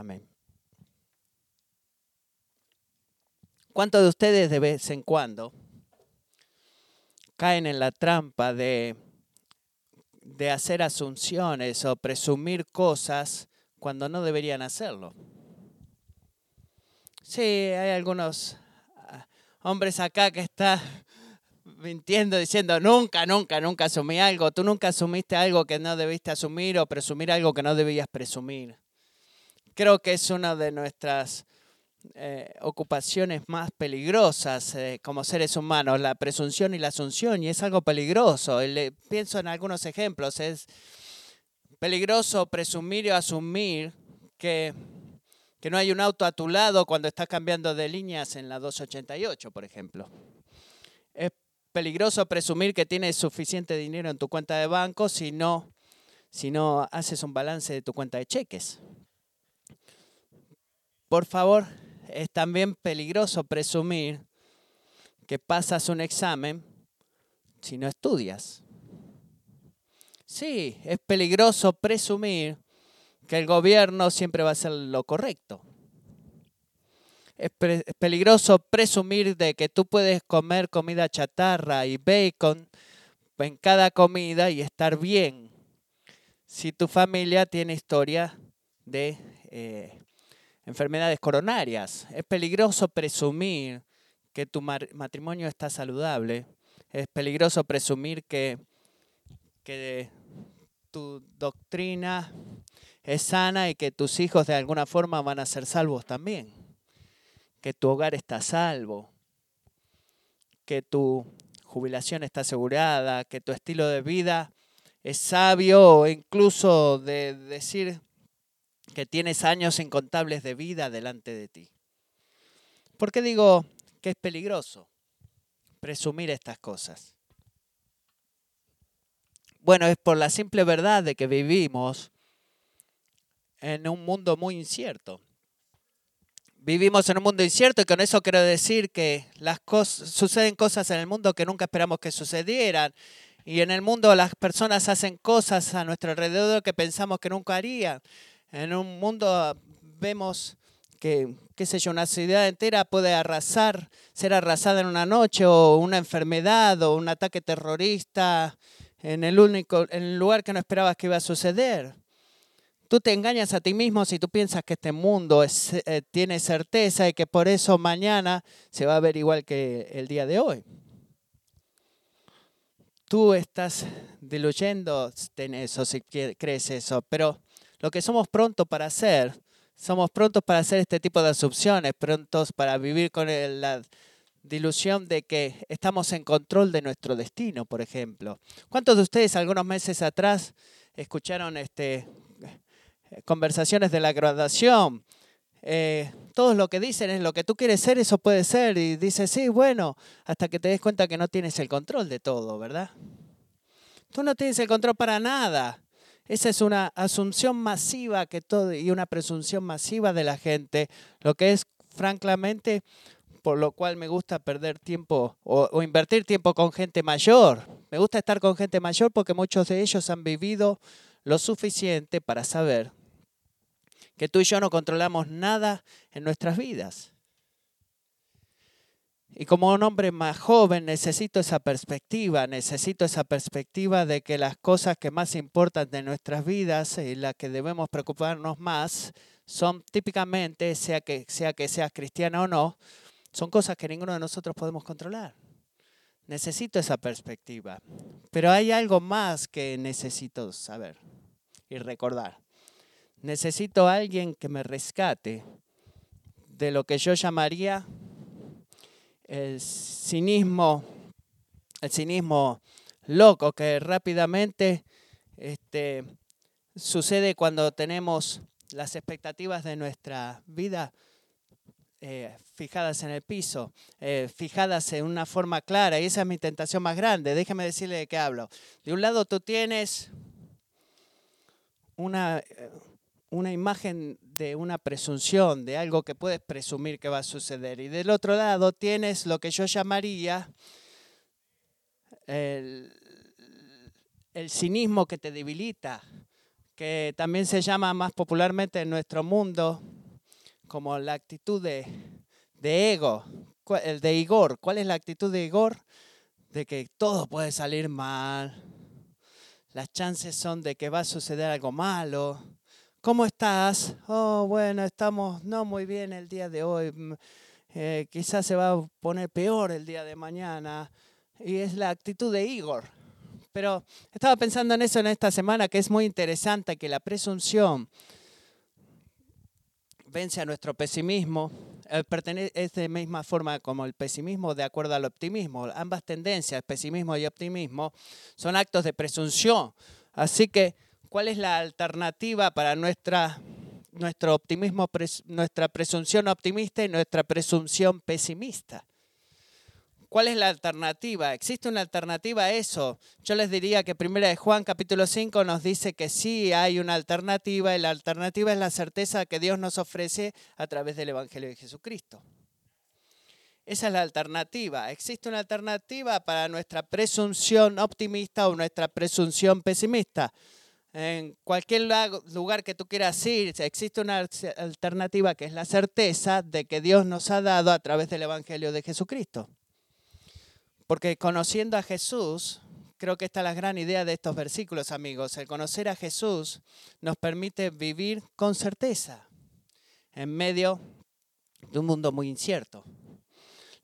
Amén. ¿Cuántos de ustedes de vez en cuando caen en la trampa de, de hacer asunciones o presumir cosas cuando no deberían hacerlo? Sí, hay algunos ah, hombres acá que están mintiendo, diciendo, nunca, nunca, nunca asumí algo. Tú nunca asumiste algo que no debiste asumir o presumir algo que no debías presumir. Creo que es una de nuestras eh, ocupaciones más peligrosas eh, como seres humanos, la presunción y la asunción, y es algo peligroso. pienso en algunos ejemplos, es peligroso presumir o asumir que que no hay un auto a tu lado cuando estás cambiando de líneas en la 288, por ejemplo. Es peligroso presumir que tienes suficiente dinero en tu cuenta de banco si no, si no haces un balance de tu cuenta de cheques. Por favor, es también peligroso presumir que pasas un examen si no estudias. Sí, es peligroso presumir que el gobierno siempre va a hacer lo correcto. Es, peligroso presumir de que tú puedes comer comida chatarra y bacon en cada comida y estar bien si tu familia tiene historia de eh, enfermedades coronarias. Es peligroso presumir que tu matrimonio está saludable. Es peligroso presumir que, que tu doctrina es sana y que tus hijos de alguna forma van a ser salvos también. Que tu hogar está salvo. Que tu jubilación está asegurada. Que tu estilo de vida es sabio incluso de decir que tienes años incontables de vida delante de ti. ¿Por qué digo que es peligroso presumir estas cosas? Bueno, es por la simple verdad de que vivimos en un mundo muy incierto. Vivimos en un mundo incierto y con eso quiero decir que las cosas, suceden cosas en el mundo que nunca esperamos que sucedieran. Y en el mundo las personas hacen cosas a nuestro alrededor que pensamos que nunca harían. En un mundo vemos que, qué sé yo, una ciudad entera puede arrasar, ser arrasada en una noche o una enfermedad o un ataque terrorista en el único en el lugar que no esperabas que iba a suceder. Tú te engañas a ti mismo si tú piensas que este mundo eh, tiene certeza y que por eso mañana se va a ver igual que el día de hoy. Tú estás diluyendo en eso si crees eso, pero lo que somos prontos para hacer, somos prontos para hacer este tipo de asunciones, prontos para vivir con la dilución de que estamos en control de nuestro destino, por ejemplo. ¿Cuántos de ustedes algunos meses atrás escucharon este conversaciones de la graduación. Eh, todo lo que dicen es lo que tú quieres ser, eso puede ser. Y dices, sí, bueno, hasta que te des cuenta que no tienes el control de todo, ¿verdad? Tú no tienes el control para nada. Esa es una asunción masiva que todo, y una presunción masiva de la gente, lo que es francamente por lo cual me gusta perder tiempo o, o, invertir tiempo con gente mayor. Me gusta estar con gente mayor porque muchos de ellos han vivido lo suficiente para saber que tú y yo no controlamos nada en nuestras vidas. Y como un hombre más joven necesito esa perspectiva, necesito esa perspectiva de que las cosas que más importan de nuestras vidas y las que debemos preocuparnos más son típicamente, sea que, sea que seas cristiano o no, son cosas que ninguno de nosotros podemos controlar. Necesito esa perspectiva. Pero hay algo más que necesito saber y recordar necesito a alguien que me rescate de lo que yo llamaría el cinismo, el cinismo loco que rápidamente este, sucede cuando tenemos las expectativas de nuestra vida eh, fijadas en el piso, eh, fijadas en una forma clara, y esa es mi tentación más grande. Déjeme decirle de qué hablo. De un lado tú tienes una, eh, una imagen de una presunción, de algo que puedes presumir que va a suceder. Y del otro lado tienes lo que yo llamaría el, cinismo que te debilita, que también se llama más popularmente en nuestro mundo como la actitud de, de ego, el de Igor. ¿Cuál es la actitud de Igor? De que todo puede salir mal. Las chances son de que va a suceder algo malo. ¿Cómo estás? Oh, bueno, estamos no muy bien el día de hoy. Mm, eh, quizás se va a poner peor el día de mañana. Y es la actitud de Igor. Pero estaba pensando en eso en esta semana, que es muy interesante que la presunción vence a nuestro pesimismo. Eh, es de misma forma como el pesimismo de acuerdo al optimismo. Ambas tendencias, pesimismo y optimismo, son actos de presunción. Así que, ¿cuál es la alternativa para nuestra, nuestro optimismo, nuestra presunción optimista y nuestra presunción pesimista? ¿Cuál es la alternativa? ¿Existe una alternativa a eso? Yo les diría que primera de Juan capítulo 5 nos dice que sí hay una alternativa y la alternativa es la certeza que Dios nos ofrece a través del Evangelio de Jesucristo. Esa es la alternativa. ¿Existe una alternativa para nuestra presunción optimista o nuestra presunción pesimista? En cualquier lugar que tú quieras ir, existe una alternativa que es la certeza de que Dios nos ha dado a través del Evangelio de Jesucristo. Porque conociendo a Jesús, creo que esta es la gran idea de estos versículos, amigos. El conocer a Jesús nos permite vivir con certeza en medio de un mundo muy incierto.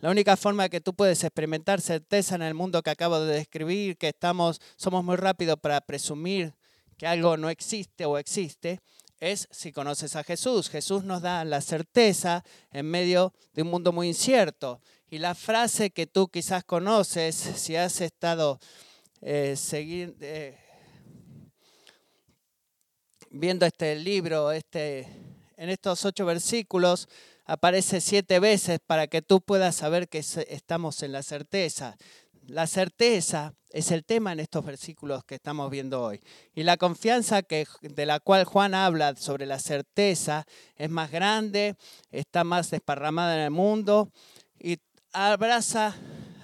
La única forma que tú puedes experimentar certeza en el mundo que acabo de describir, que estamos, somos muy rápidos para presumir que algo no existe o existe, es si conoces a Jesús. Jesús nos da la certeza en medio de un mundo muy incierto. Y la frase que tú quizás conoces, si has estado eh, eh, viendo este libro, este, en estos ocho versículos, aparece siete veces para que tú puedas saber que estamos en la certeza. La certeza es el tema en estos versículos que estamos viendo hoy. Y la confianza que, de la cual Juan habla sobre la certeza es más grande, está más desparramada en el mundo y abraza,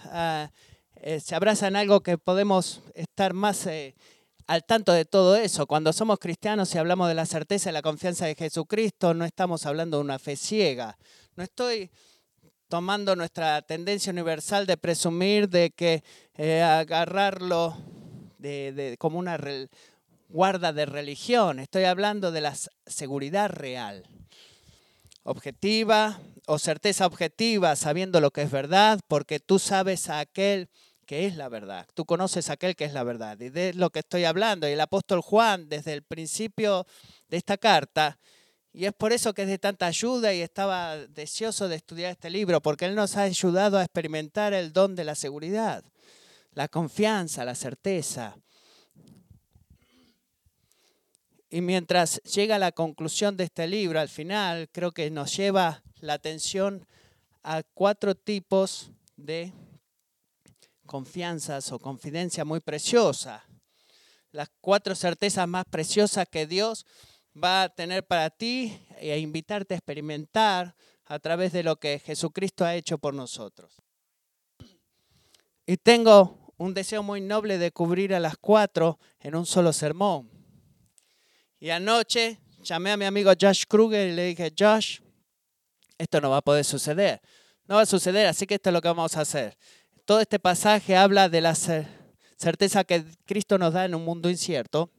ah, eh, se abraza en algo que podemos estar más eh, al tanto de todo eso. Cuando somos cristianos y hablamos de la certeza y la confianza de Jesucristo, no estamos hablando de una fe ciega. No estoy tomando nuestra tendencia universal de presumir de que eh, agarrarlo de, como una guarda de religión. Estoy hablando de la seguridad real objetiva o certeza objetiva, sabiendo lo que es verdad, porque tú sabes a aquel que es la verdad. Tú conoces a aquel que es la verdad. Y de lo que estoy hablando. Y el apóstol Juan, desde el principio de esta carta, y es por eso que es de tanta ayuda y estaba deseoso de estudiar este libro, porque él nos ha ayudado a experimentar el don de la seguridad, la confianza, la certeza. Y mientras llega a la conclusión de este libro, al final, creo que nos lleva la atención a cuatro tipos de confianzas o confidencia muy preciosa. Las cuatro certezas más preciosas que Dios va a tener para ti e invitarte a experimentar a través de lo que Jesucristo ha hecho por nosotros. Y tengo un deseo muy noble de cubrir a las cuatro en un solo sermón. Y anoche llamé a mi amigo Josh Kruger y le dije, Josh, esto no va a poder suceder. No va a suceder, así que esto es lo que vamos a hacer. Todo este pasaje habla de la certeza que Cristo nos da en un mundo incierto.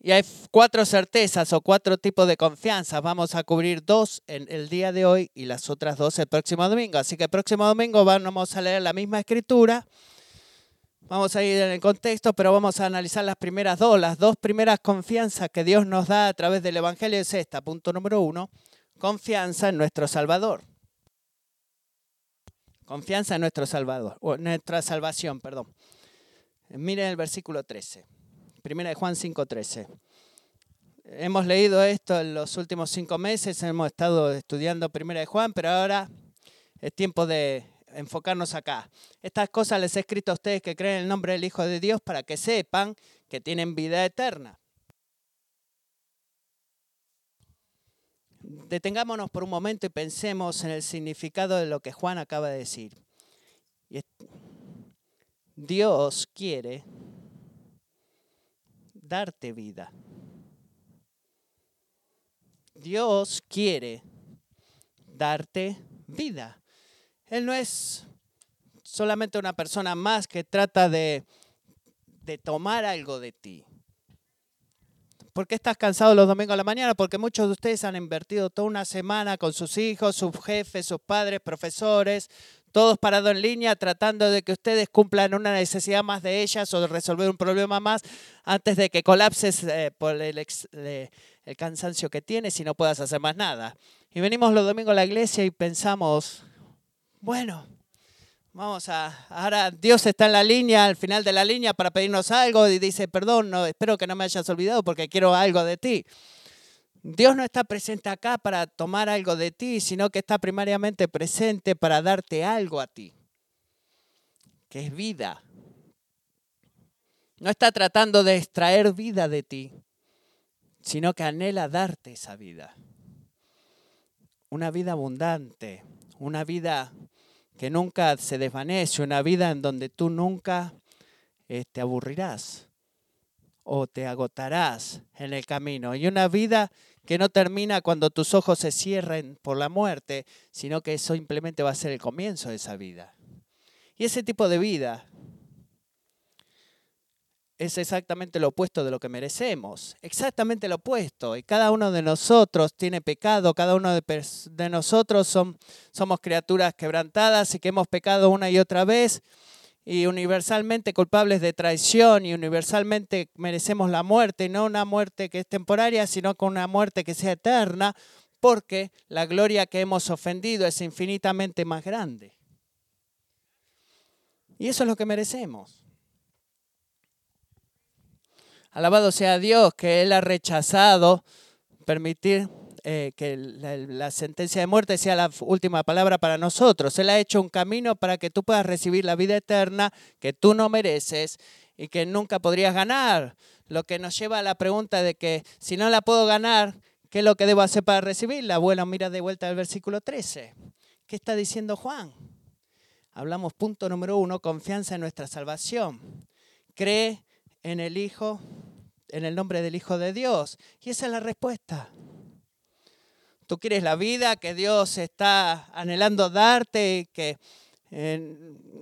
Y hay cuatro certezas o cuatro tipos de confianza. Vamos a cubrir dos en el día de hoy y las otras dos el próximo domingo. Así que el próximo domingo vamos a leer la misma escritura Vamos a ir en el contexto, pero vamos a analizar las primeras dos. Las dos primeras confianzas que Dios nos da a través del Evangelio es esta. Punto número uno, confianza en nuestro Salvador. Confianza en nuestro Salvador, nuestra salvación, perdón. Miren el versículo 13. Primera de Juan 5:13. Hemos leído esto en los últimos cinco meses, hemos estado estudiando Primera de Juan, pero ahora es tiempo de enfocarnos acá. Estas cosas les he escrito a ustedes que creen en el nombre del Hijo de Dios para que sepan que tienen vida eterna. Detengámonos por un momento y pensemos en el significado de lo que Juan acaba de decir. Dios quiere darte vida. Dios quiere darte vida. Él no es solamente una persona más que trata de, de tomar algo de ti. ¿Por qué estás cansado los domingos a la mañana? Porque muchos de ustedes han invertido toda una semana con sus hijos, sus jefes, sus padres, profesores, todos parados en línea tratando de que ustedes cumplan una necesidad más de ellas o de resolver un problema más antes de que colapses eh, por el, cansancio que tienes y no puedas hacer más nada. Y venimos los domingos a la iglesia y pensamos, bueno, Vamos a, ahora Dios está en la línea, al final de la línea para pedirnos algo y dice, perdón, no, espero que no me hayas olvidado porque quiero algo de ti. Dios no está presente acá para tomar algo de ti, sino que está primariamente presente para darte algo a ti, que es vida. No está tratando de extraer vida de ti, sino que anhela darte esa vida. Una vida abundante, una vida que nunca se desvanece, una vida en donde tú nunca te aburrirás o te agotarás en el camino. Y una vida que no termina cuando tus ojos se cierren por la muerte, sino que eso simplemente va a ser el comienzo de esa vida. Y ese tipo de vida es exactamente lo opuesto de lo que merecemos, exactamente lo opuesto. Y cada uno de nosotros tiene pecado, cada uno de, nosotros somos criaturas quebrantadas y que hemos pecado una y otra vez y universalmente culpables de traición y universalmente merecemos la muerte, no una muerte que es temporaria, sino con una muerte que sea eterna, porque la gloria que hemos ofendido es infinitamente más grande. Y eso es lo que merecemos. Alabado sea Dios que Él ha rechazado permitir eh, que la, sentencia de muerte sea la última palabra para nosotros. Él ha hecho un camino para que tú puedas recibir la vida eterna que tú no mereces y que nunca podrías ganar. Lo que nos lleva a la pregunta de que si no la puedo ganar, ¿qué es lo que debo hacer para recibirla? Bueno, mira de vuelta al versículo 13. ¿Qué está diciendo Juan? Hablamos punto número uno, confianza en nuestra salvación. Cree en el Hijo en el nombre del Hijo de Dios. Y esa es la respuesta. Tú quieres la vida que Dios está anhelando darte, que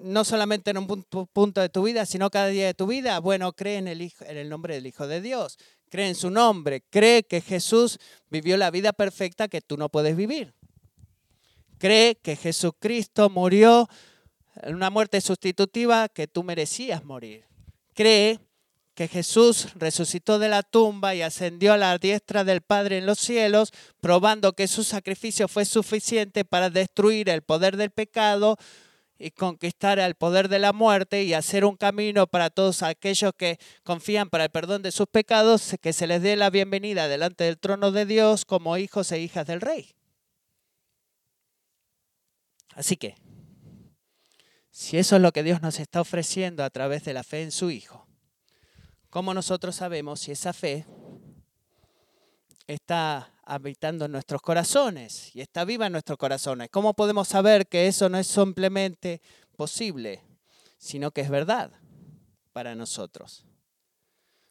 no solamente en un punto, de tu vida, sino cada día de tu vida. Bueno, cree en el, hijo, en el nombre del Hijo de Dios. Cree en su nombre. Cree que Jesús vivió la vida perfecta que tú no puedes vivir. Cree que Jesucristo murió en una muerte sustitutiva que tú merecías morir. Cree que Jesús resucitó de la tumba y ascendió a la diestra del Padre en los cielos, probando que su sacrificio fue suficiente para destruir el poder del pecado y conquistar el poder de la muerte y hacer un camino para todos aquellos que confían para el perdón de sus pecados, que se les dé la bienvenida delante del trono de Dios como hijos e hijas del Rey. Así que, si eso es lo que Dios nos está ofreciendo a través de la fe en su Hijo, ¿Cómo nosotros sabemos si esa fe está habitando en nuestros corazones y está viva en nuestros corazones? ¿Cómo podemos saber que eso no es simplemente posible, sino que es verdad para nosotros?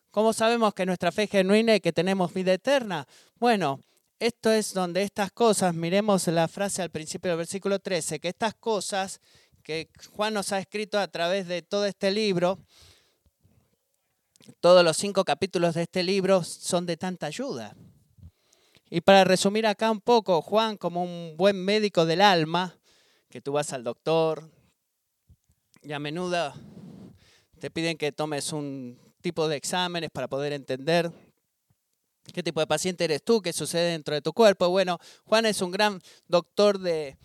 ¿Cómo sabemos que nuestra fe es genuina y que tenemos vida eterna? Bueno, esto es donde estas cosas, miremos la frase al principio del versículo 13, que estas cosas que Juan nos ha escrito a través de todo este libro, todos los cinco capítulos de este libro son de tanta ayuda. Y para resumir acá un poco, Juan, como un buen médico del alma, que tú vas al doctor y a menudo te piden que tomes un tipo de exámenes para poder entender qué tipo de paciente eres tú, qué sucede dentro de tu cuerpo. Bueno, Juan es un gran doctor de,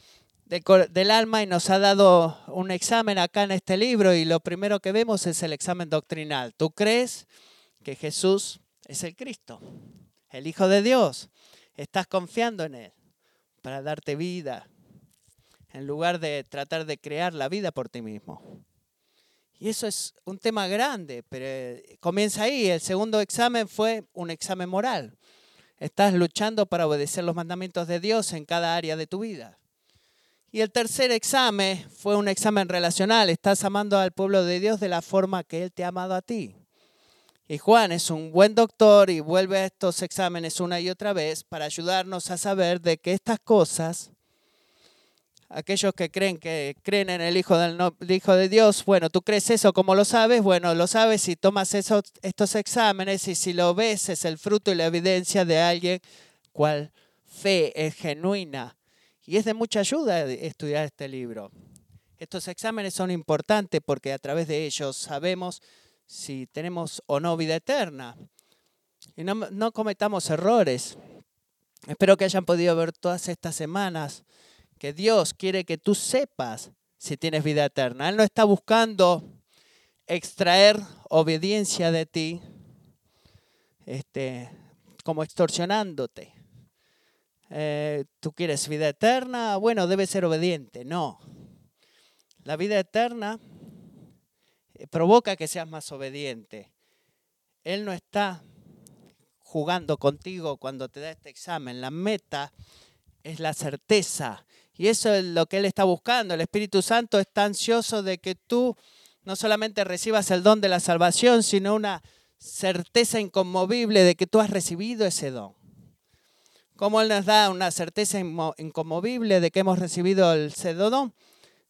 del alma y nos ha dado un examen acá en este libro y lo primero que vemos es el examen doctrinal. ¿Tú crees que Jesús es el Cristo, el Hijo de Dios? ¿Estás confiando en Él para darte vida en lugar de tratar de crear la vida por ti mismo? Y eso es un tema grande, pero eh, comienza ahí. El segundo examen fue un examen moral. Estás luchando para obedecer los mandamientos de Dios en cada área de tu vida. Y el tercer examen fue un examen relacional. Estás amando al pueblo de Dios de la forma que Él te ha amado a ti. Y Juan es un buen doctor y vuelve a estos exámenes una y otra vez para ayudarnos a saber de que estas cosas, aquellos que creen que creen en el Hijo, del, Hijo de Dios, bueno, tú crees eso, como lo sabes? Bueno, lo sabes si tomas esos, estos exámenes y si lo ves es el fruto y la evidencia de alguien cual fe es genuina. Y es de mucha ayuda estudiar este libro. Estos exámenes son importantes porque a través de ellos sabemos si tenemos o no vida eterna. Y no, cometamos errores. Espero que hayan podido ver todas estas semanas que Dios quiere que tú sepas si tienes vida eterna. Él no está buscando extraer obediencia de ti, este, como extorsionándote. Eh, ¿Tú quieres vida eterna? Bueno, debes ser obediente. No. La vida eterna eh, provoca que seas más obediente. Él no está jugando contigo cuando te da este examen. La meta es la certeza. Y eso es lo que Él está buscando. El Espíritu Santo está ansioso de que tú no solamente recibas el don de la salvación, sino una certeza inconmovible de que tú has recibido ese don. ¿Cómo Él nos da una certeza inconmovible de que hemos recibido el don?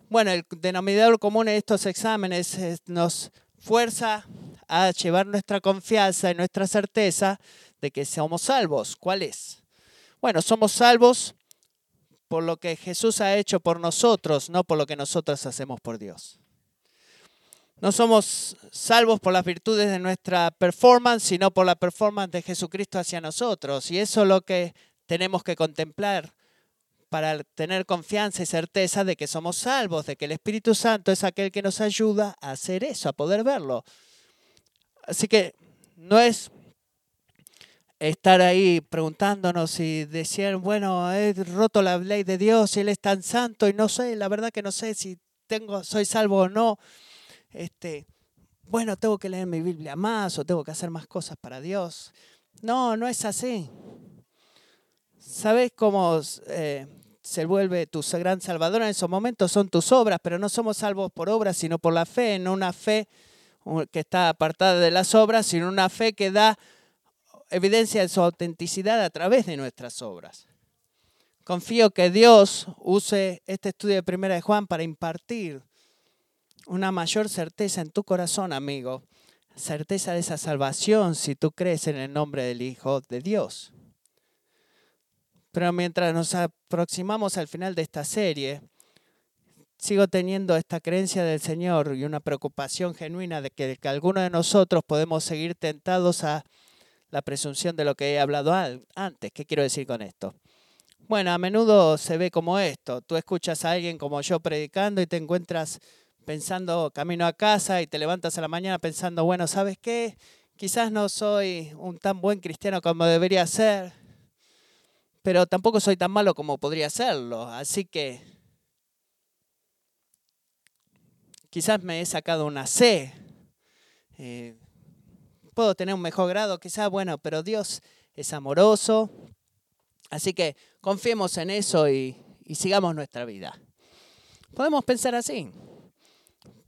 Bueno, el denominador común de estos exámenes nos fuerza a llevar nuestra confianza y nuestra certeza de que somos salvos. ¿Cuál es? Bueno, somos salvos por lo que Jesús ha hecho por nosotros, no por lo que nosotros hacemos por Dios. No somos salvos por las virtudes de nuestra performance, sino por la performance de Jesucristo hacia nosotros. Y eso es lo que tenemos que contemplar para tener confianza y certeza de que somos salvos, de que el Espíritu Santo es aquel que nos ayuda a hacer eso, a poder verlo. Así que no es estar ahí preguntándonos y decir, bueno, he roto la ley de Dios y Él es tan santo y no sé, la verdad que no sé si tengo, soy salvo o no. Este, bueno, tengo que leer mi Biblia más o tengo que hacer más cosas para Dios. No, no es así. ¿Sabes cómo eh, se vuelve tu gran salvador en esos momentos son tus obras, pero no somos salvos por obras, sino por la fe, no una fe que está apartada de las obras, sino una fe que da evidencia de su autenticidad a través de nuestras obras. Confío que Dios use este estudio de Primera de Juan para impartir una mayor certeza en tu corazón, amigo, certeza de esa salvación si tú crees en el nombre del Hijo de Dios. Pero mientras nos aproximamos al final de esta serie, sigo teniendo esta creencia del Señor y una preocupación genuina de que, que algunos de nosotros podemos seguir tentados a la presunción de lo que he hablado antes. ¿Qué quiero decir con esto? Bueno, a menudo se ve como esto. Tú escuchas a alguien como yo predicando y te encuentras pensando camino a casa y te levantas a la mañana pensando, bueno, ¿sabes qué? Quizás no soy un tan buen cristiano como debería ser pero tampoco soy tan malo como podría serlo. Así que quizás me he sacado una C. Eh, puedo tener un mejor grado, quizás, bueno, pero Dios es amoroso. Así que confiemos en eso y, y sigamos nuestra vida. Podemos pensar así.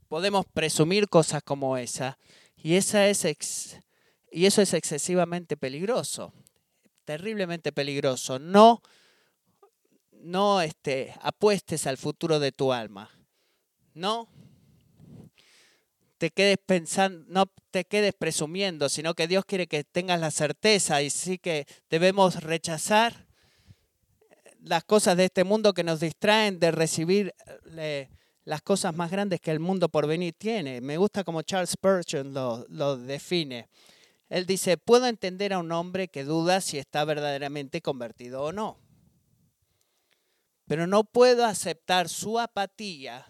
Podemos presumir cosas como esa. Y, esa es y eso es excesivamente peligroso terriblemente peligroso. No, no este, apuestes al futuro de tu alma. No te quedes pensando, no te quedes presumiendo, sino que Dios quiere que tengas la certeza y sí que debemos rechazar las cosas de este mundo que nos distraen de recibir eh, las cosas más grandes que el mundo por venir tiene. Me gusta como Charles Spurgeon lo, lo define. Él dice, puedo entender a un hombre que duda si está verdaderamente convertido o no, pero no puedo aceptar su apatía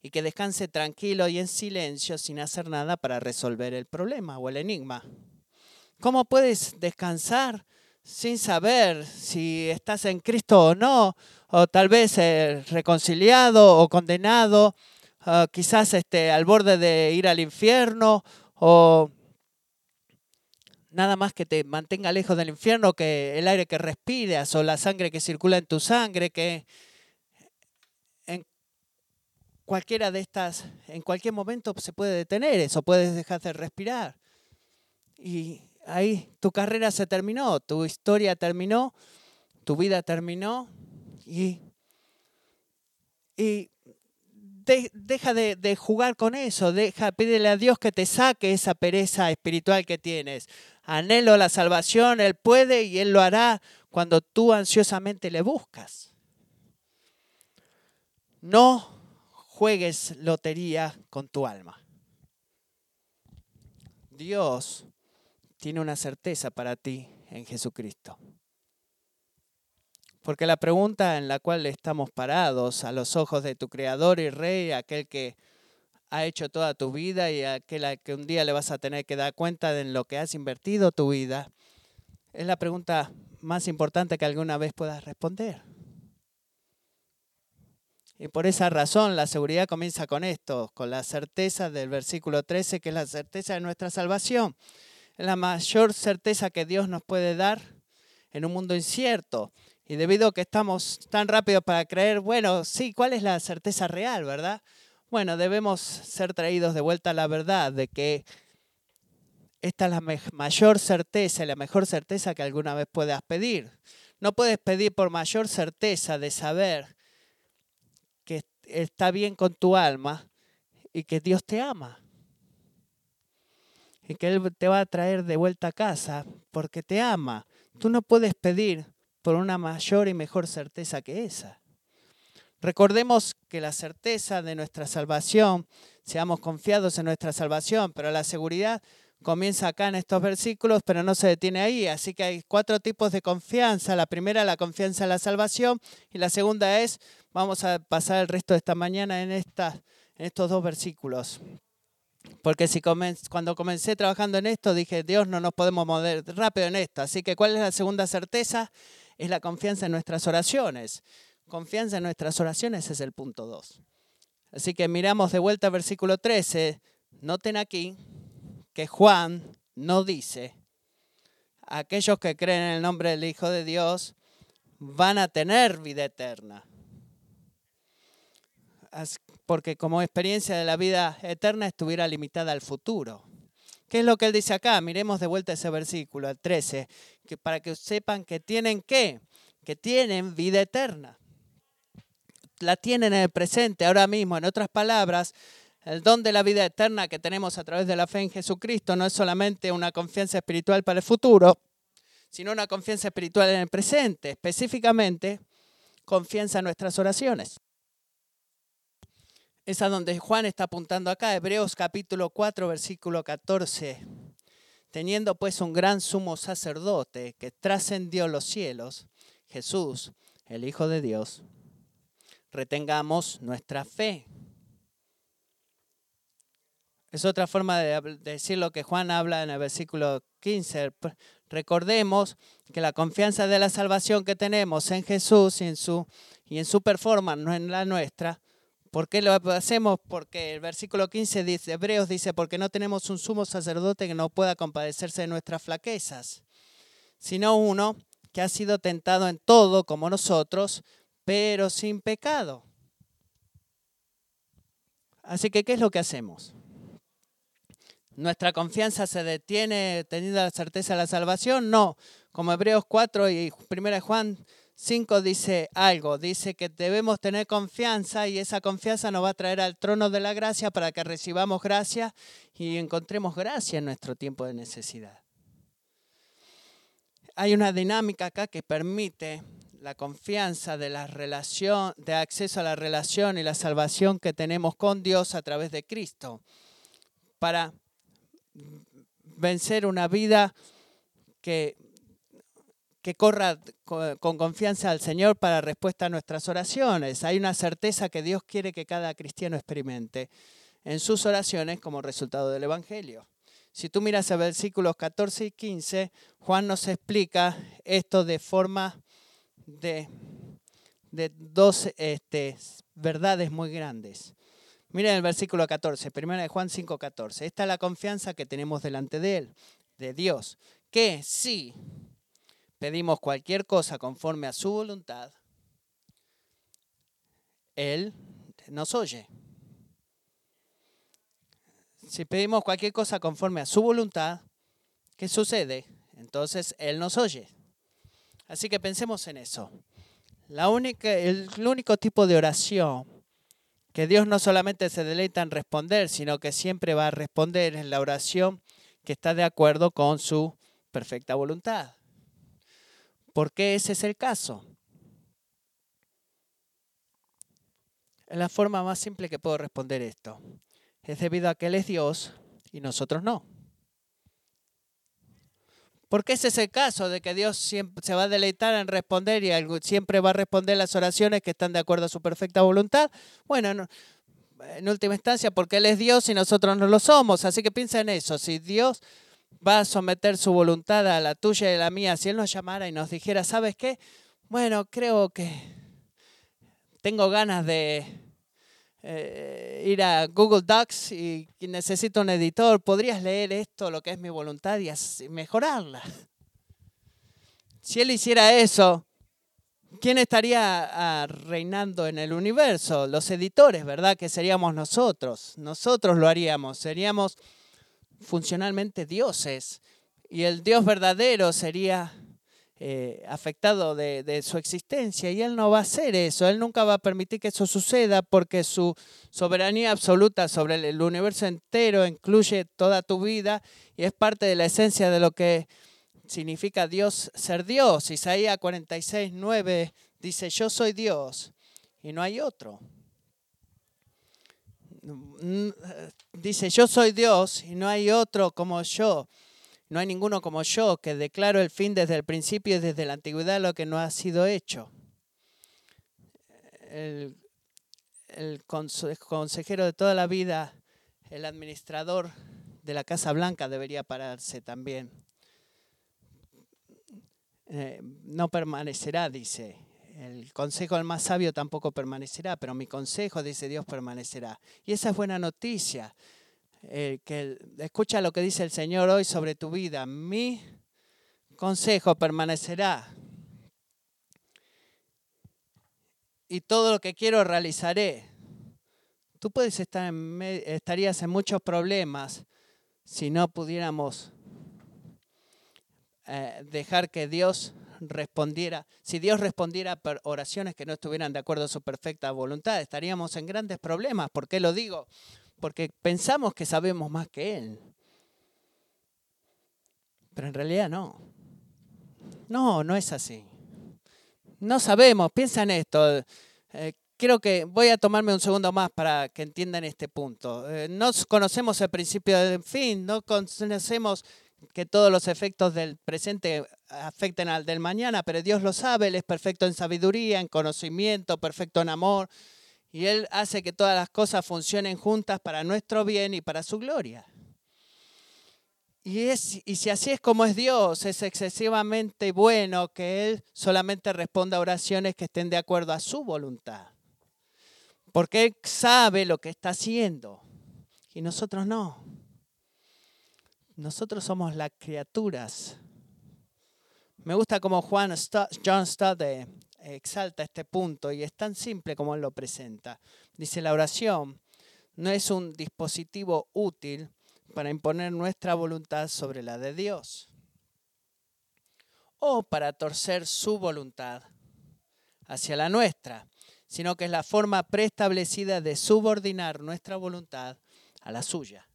y que descanse tranquilo y en silencio sin hacer nada para resolver el problema o el enigma. ¿Cómo puedes descansar sin saber si estás en Cristo o no? O tal vez eh, reconciliado o condenado, quizás este, al borde de ir al infierno o nada más que te mantenga lejos del infierno que el aire que respiras o la sangre que circula en tu sangre, que en cualquiera de estas, en cualquier momento se puede detener eso, puedes dejar de respirar. y ahí tu carrera se terminó, tu historia terminó, tu vida terminó y, y deja de, jugar con eso, deja, pídele a Dios que te saque esa pereza espiritual que tienes. Anhelo la salvación, Él puede y Él lo hará cuando tú ansiosamente le buscas. No juegues lotería con tu alma. Dios tiene una certeza para ti en Jesucristo. Porque la pregunta en la cual estamos parados a los ojos de tu Creador y Rey, aquel que ha hecho toda tu vida y aquel que un día le vas a tener que dar cuenta de lo que has invertido tu vida, es la pregunta más importante que alguna vez puedas responder. Y por esa razón la seguridad comienza con esto, con la certeza del versículo 13, que es la certeza de nuestra salvación. Es la mayor certeza que Dios nos puede dar en un mundo incierto. Y debido a que estamos tan rápidos para creer, bueno, sí, ¿cuál es la certeza real, verdad? Bueno, debemos ser traídos de vuelta a la verdad de que esta es la mayor certeza y la mejor certeza que alguna vez puedas pedir. No puedes pedir por mayor certeza de saber que está bien con tu alma y que Dios te ama. Y que Él te va a traer de vuelta a casa porque te ama. Tú no puedes pedir por una mayor y mejor certeza que esa. Recordemos que la certeza de nuestra salvación, seamos confiados en nuestra salvación, pero la seguridad comienza acá en estos versículos, pero no se detiene ahí. Así que hay cuatro tipos de confianza. La primera, la confianza en la salvación, y la segunda es, vamos a pasar el resto de esta mañana en, en estos dos versículos. Porque si cuando comencé trabajando en esto, dije, Dios, no nos podemos mover rápido en esto. Así que, ¿cuál es la segunda certeza? es la confianza en nuestras oraciones. Confianza en nuestras oraciones es el punto 2. Así que miramos de vuelta al versículo 13. Noten aquí que Juan no dice, aquellos que creen en el nombre del Hijo de Dios van a tener vida eterna. Porque como experiencia de la vida eterna estuviera limitada al futuro. ¿Qué es lo que él dice acá? Miremos de vuelta ese versículo, el 13, que para que sepan que tienen qué? Que tienen vida eterna. La tienen en el presente, ahora mismo. En otras palabras, el don de la vida eterna que tenemos a través de la fe en Jesucristo no es solamente una confianza espiritual para el futuro, sino una confianza espiritual en el presente, específicamente confianza en nuestras oraciones es a donde Juan está apuntando acá, Hebreos capítulo 4, versículo 14. Teniendo pues un gran sumo sacerdote que trascendió los cielos, Jesús, el Hijo de Dios, retengamos nuestra fe. Es otra forma de decir lo que Juan habla en el versículo 15. Recordemos que la confianza de la salvación que tenemos en Jesús y en su, y en su performance, no en la nuestra, ¿Por qué lo hacemos? Porque el versículo 15 de Hebreos dice, porque no tenemos un sumo sacerdote que no pueda compadecerse de nuestras flaquezas, sino uno que ha sido tentado en todo como nosotros, pero sin pecado. Así que, ¿qué es lo que hacemos? ¿Nuestra confianza se detiene teniendo la certeza de la salvación? No. Como Hebreos 4 y 1 Juan 5 dice algo, dice que debemos tener confianza y esa confianza nos va a traer al trono de la gracia para que recibamos gracia y encontremos gracia en nuestro tiempo de necesidad. Hay una dinámica acá que permite la confianza de la relación, de acceso a la relación y la salvación que tenemos con Dios a través de Cristo para vencer una vida que que corra con confianza al Señor para respuesta a nuestras oraciones. Hay una certeza que Dios quiere que cada cristiano experimente en sus oraciones como resultado del Evangelio. Si tú miras el versículos 14 y 15, Juan nos explica esto de forma de, de dos este, verdades muy grandes. Miren el versículo 14, primera de Juan 5, 14. Esta es la confianza que tenemos delante de Él, de Dios, que sí pedimos cualquier cosa conforme a su voluntad, Él nos oye. Si pedimos cualquier cosa conforme a su voluntad, ¿qué sucede? Entonces Él nos oye. Así que pensemos en eso. El, único tipo de oración que Dios no solamente se deleita en responder, sino que siempre va a responder es la oración que está de acuerdo con su perfecta voluntad. ¿Por qué ese es el caso? Es la forma más simple que puedo responder esto. Es debido a que Él es Dios y nosotros no. Porque ese es el caso de que Dios siempre se va a deleitar en responder y siempre va a responder las oraciones que están de acuerdo a su perfecta voluntad. Bueno, en última instancia, porque Él es Dios y nosotros no lo somos. Así que piensa en eso. Si Dios va a someter su voluntad a la tuya y a la mía, si Él nos llamara y nos dijera, ¿sabes qué? Bueno, creo que tengo ganas de eh, ir a Google Docs y, necesito un editor, ¿podrías leer esto, lo que es mi voluntad y mejorarla? Si él hiciera eso, ¿quién estaría ah, reinando en el universo? Los editores, ¿verdad? Que seríamos nosotros. Nosotros lo haríamos, seríamos funcionalmente dioses. Y el Dios verdadero sería eh, afectado de, su existencia y Él no va a hacer eso, Él nunca va a permitir que eso suceda porque su soberanía absoluta sobre el universo entero incluye toda tu vida y es parte de la esencia de lo que significa Dios ser Dios. Isaías 46, 9 dice, yo soy Dios y no hay otro. Dice, yo soy Dios y no hay otro como yo. No hay ninguno como yo que declaro el fin desde el principio y desde la antigüedad lo que no ha sido hecho. El, consejero de toda la vida, el administrador de la Casa Blanca debería pararse también. Eh, no permanecerá, dice. El consejo del más sabio tampoco permanecerá, pero mi consejo, dice Dios, permanecerá. Y esa es buena noticia. Eh, que escucha lo que dice el Señor hoy sobre tu vida. Mi consejo permanecerá. Y todo lo que quiero realizaré. Tú puedes estar en, estarías en muchos problemas si no pudiéramos eh, dejar que Dios respondiera, si Dios respondiera por oraciones que no estuvieran de acuerdo a su perfecta voluntad, estaríamos en grandes problemas. ¿Por qué lo digo? Porque pensamos que sabemos más que Él. Pero en realidad no. No, no es así. No sabemos, piensa en esto. Eh, creo que voy a tomarme un segundo más para que entiendan este punto. Eh, no conocemos el principio del fin, no conocemos que todos los efectos del presente afecten al del mañana, pero Dios lo sabe, Él es perfecto en sabiduría, en conocimiento, perfecto en amor, y Él hace que todas las cosas funcionen juntas para nuestro bien y para su gloria. Y, es, y si así es como es Dios, es excesivamente bueno que Él solamente responda a oraciones que estén de acuerdo a su voluntad. Porque Él sabe lo que está haciendo y nosotros no. Nosotros somos las criaturas. Me gusta como Juan John Stott exalta este punto y es tan simple como él lo presenta. Dice, la oración no es un dispositivo útil para imponer nuestra voluntad sobre la de Dios o para torcer su voluntad hacia la nuestra, sino que es la forma preestablecida de subordinar nuestra voluntad a la suya.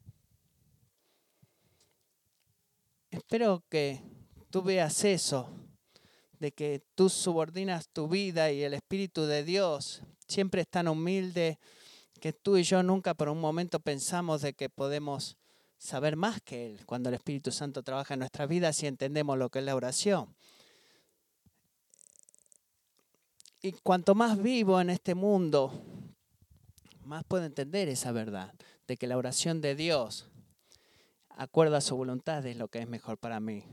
Espero que tú veas eso de que tú subordinas tu vida y el Espíritu de Dios siempre es tan humilde que tú y yo nunca por un momento pensamos de que podemos saber más que Él cuando el Espíritu Santo trabaja en nuestras vidas y entendemos lo que es la oración. Y cuanto más vivo en este mundo, más puedo entender esa verdad, de que la oración de Dios, acuerda a su voluntad, es lo que es mejor para mí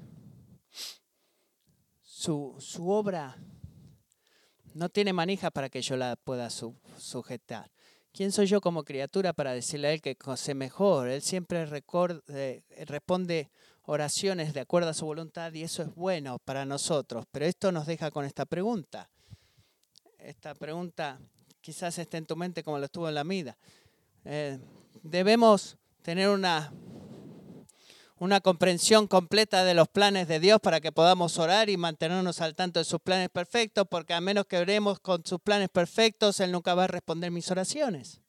su, obra no tiene manija para que yo la pueda sujetar. ¿Quién soy yo como criatura para decirle a Él que conoce mejor? Él siempre responde oraciones de acuerdo a su voluntad y eso es bueno para nosotros. Pero esto nos deja con esta pregunta. Esta pregunta quizás esté en tu mente como lo estuvo en la mida. Eh, debemos tener una una comprensión completa de los planes de Dios para que podamos orar y mantenernos al tanto de sus planes perfectos, porque a menos que oremos con sus planes perfectos, Él nunca va a responder mis oraciones.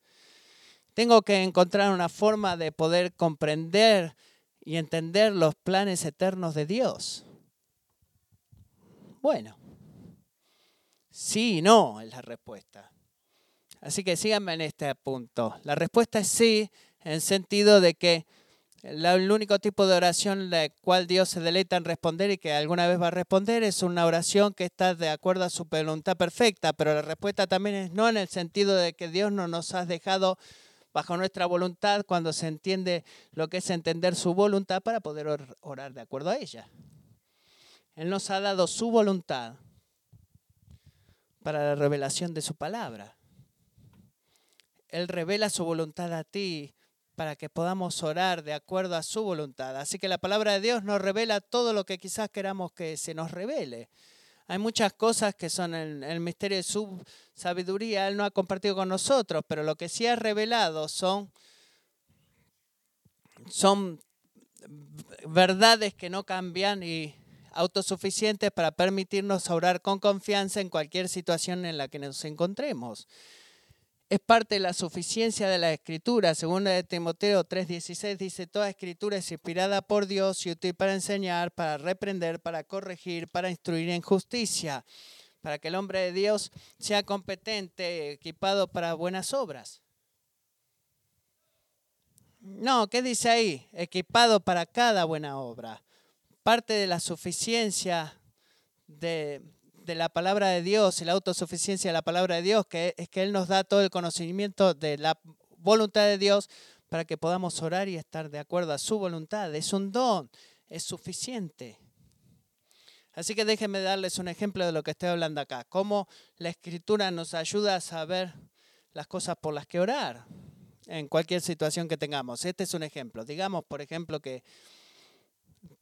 Tengo que encontrar una forma de poder comprender y entender los planes eternos de Dios. Bueno, sí y no es la respuesta. Así que síganme en este punto. La respuesta es sí, en el sentido de que el único tipo de oración la cual Dios se deleita en responder y que alguna vez va a responder es una oración que está de acuerdo a su voluntad perfecta, pero la respuesta también es no en el sentido de que Dios no nos ha dejado bajo nuestra voluntad cuando se entiende lo que es entender su voluntad para poder orar de acuerdo a ella. Él nos ha dado su voluntad para la revelación de su palabra. Él revela su voluntad a ti para que podamos orar de acuerdo a su voluntad. Así que la palabra de Dios nos revela todo lo que quizás queramos que se nos revele. Hay muchas cosas que son el, misterio de su sabiduría, Él no ha compartido con nosotros, pero lo que sí ha revelado son, son verdades que no cambian y autosuficientes para permitirnos orar con confianza en cualquier situación en la que nos encontremos es parte de la suficiencia de la escritura. Según de Timoteo 3:16 dice, toda escritura es inspirada por Dios y útil para enseñar, para reprender, para corregir, para instruir en justicia, para que el hombre de Dios sea competente, equipado para buenas obras. No, ¿qué dice ahí? Equipado para cada buena obra. Parte de la suficiencia de, de la palabra de Dios y la autosuficiencia de la palabra de Dios, que es que Él nos da todo el conocimiento de la voluntad de Dios para que podamos orar y estar de acuerdo a su voluntad. Es un don, es suficiente. Así que déjenme darles un ejemplo de lo que estoy hablando acá. Cómo la escritura nos ayuda a saber las cosas por las que orar en cualquier situación que tengamos. Este es un ejemplo. Digamos, por ejemplo, que